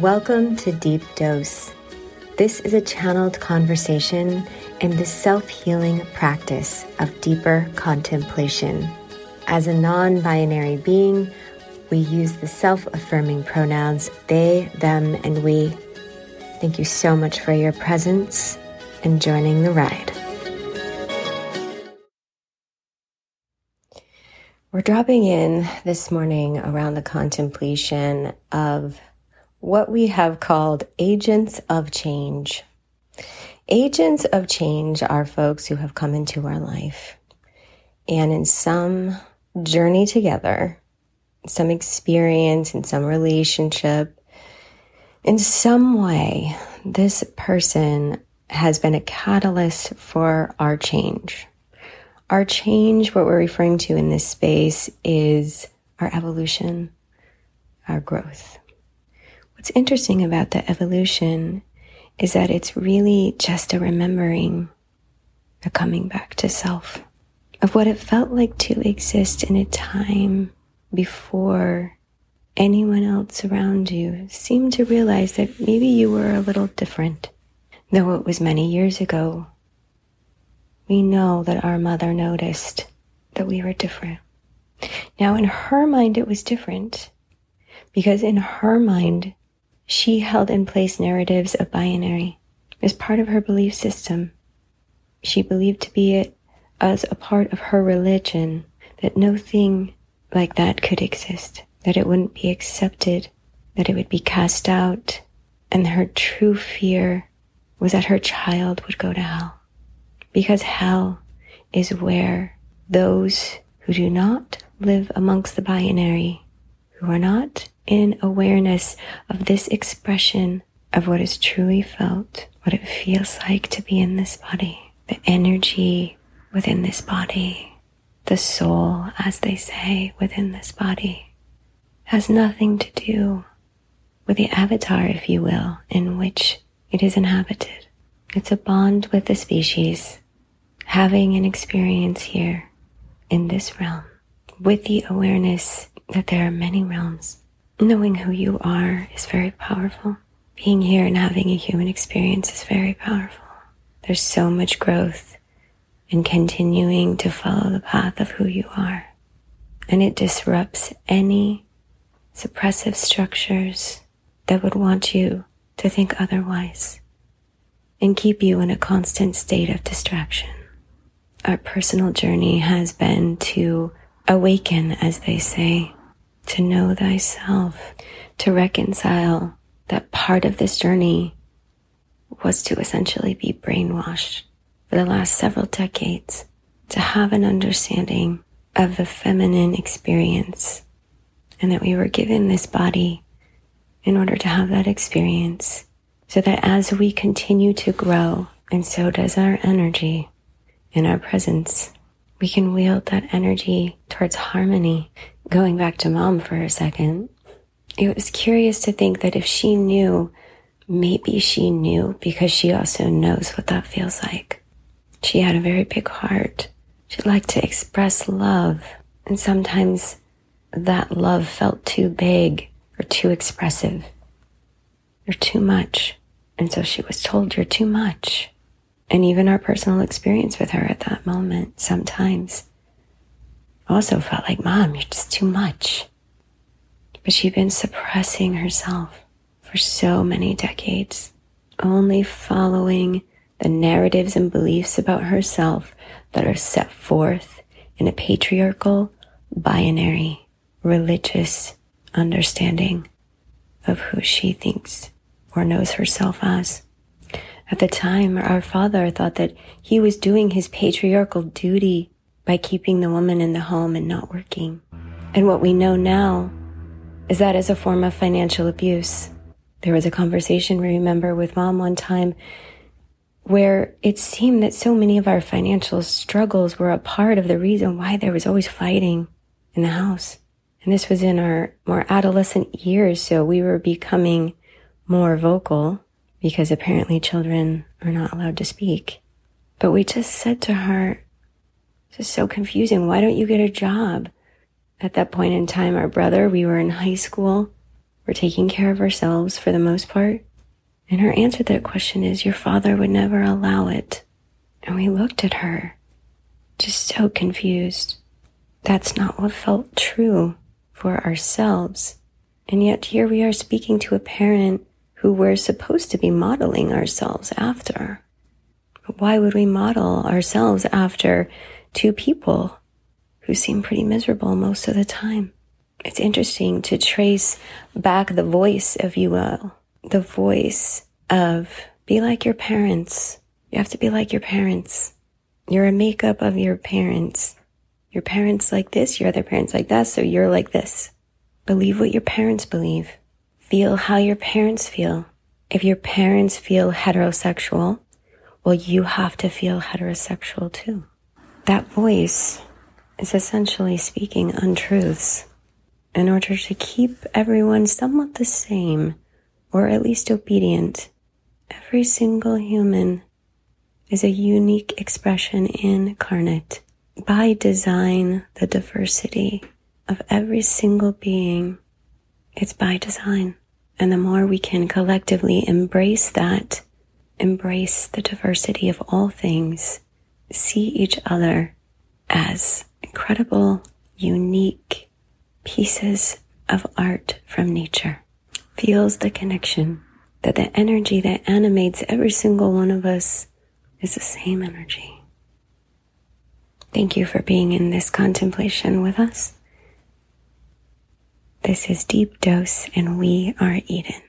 Welcome to Deep Dose. This is a channeled conversation in the self healing practice of deeper contemplation. As a non binary being, we use the self affirming pronouns they, them, and we. Thank you so much for your presence and joining the ride. We're dropping in this morning around the contemplation of what we have called agents of change. Agents of change are folks who have come into our life and in some journey together, some experience, in some relationship, in some way, this person has been a catalyst for our change. Our change, what we're referring to in this space, is our evolution, our growth. What's interesting about the evolution is that it's really just a remembering, a coming back to self of what it felt like to exist in a time before anyone else around you seemed to realize that maybe you were a little different. Though it was many years ago, we know that our mother noticed that we were different. Now, in her mind, it was different because in her mind, she held in place narratives of binary as part of her belief system. She believed to be it as a part of her religion that no thing like that could exist, that it wouldn't be accepted, that it would be cast out, and her true fear was that her child would go to hell. Because hell is where those who do not live amongst the binary, who are not in awareness of this expression of what is truly felt, what it feels like to be in this body, the energy within this body, the soul, as they say, within this body, has nothing to do with the avatar, if you will, in which it is inhabited. It's a bond with the species, having an experience here in this realm, with the awareness that there are many realms knowing who you are is very powerful. Being here and having a human experience is very powerful. There's so much growth in continuing to follow the path of who you are. And it disrupts any suppressive structures that would want you to think otherwise and keep you in a constant state of distraction. Our personal journey has been to awaken, as they say, to know thyself, to reconcile that part of this journey was to essentially be brainwashed for the last several decades, to have an understanding of the feminine experience, and that we were given this body in order to have that experience, so that as we continue to grow, and so does our energy and our presence, we can wield that energy towards harmony going back to mom for a second, it was curious to think that if she knew, maybe she knew because she also knows what that feels like. She had a very big heart. She liked to express love. And sometimes that love felt too big or too expressive or too much. And so she was told, You're too much. And even our personal experience with her at that moment, sometimes also felt like, Mom, you're just too much. But she'd been suppressing herself for so many decades, only following the narratives and beliefs about herself that are set forth in a patriarchal, binary, religious understanding of who she thinks or knows herself as. At the time, our father thought that he was doing his patriarchal duty by keeping the woman in the home and not working. And what we know now is that is a form of financial abuse. There was a conversation we remember with mom one time where it seemed that so many of our financial struggles were a part of the reason why there was always fighting in the house. And this was in our more adolescent years, so we were becoming more vocal because apparently children are not allowed to speak. But we just said to her, this is so confusing. Why don't you get a job? At that point in time, our brother, we were in high school. We're taking care of ourselves for the most part. And her answer to that question is, Your father would never allow it. And we looked at her, just so confused. That's not what felt true for ourselves. And yet here we are speaking to a parent who we're supposed to be modeling ourselves after. But Why would we model ourselves after two people who seem pretty miserable most of the time? It's interesting to trace back the voice, if you the voice of be like your parents. You have to be like your parents. You're a makeup of your parents. Your parents like this, your other parents like that, so you're like this. Believe what your parents believe. Feel how your parents feel. If your parents feel heterosexual, well, you have to feel heterosexual too. That voice is essentially speaking untruths in order to keep everyone somewhat the same or at least obedient. Every single human is a unique expression incarnate. By design, the diversity of every single being. It's by design. And the more we can collectively embrace that, embrace the diversity of all things, see each other as incredible, unique pieces of art from nature, feels the connection that the energy that animates every single one of us is the same energy. Thank you for being in this contemplation with us. This is Deep Dose, and we are Eden.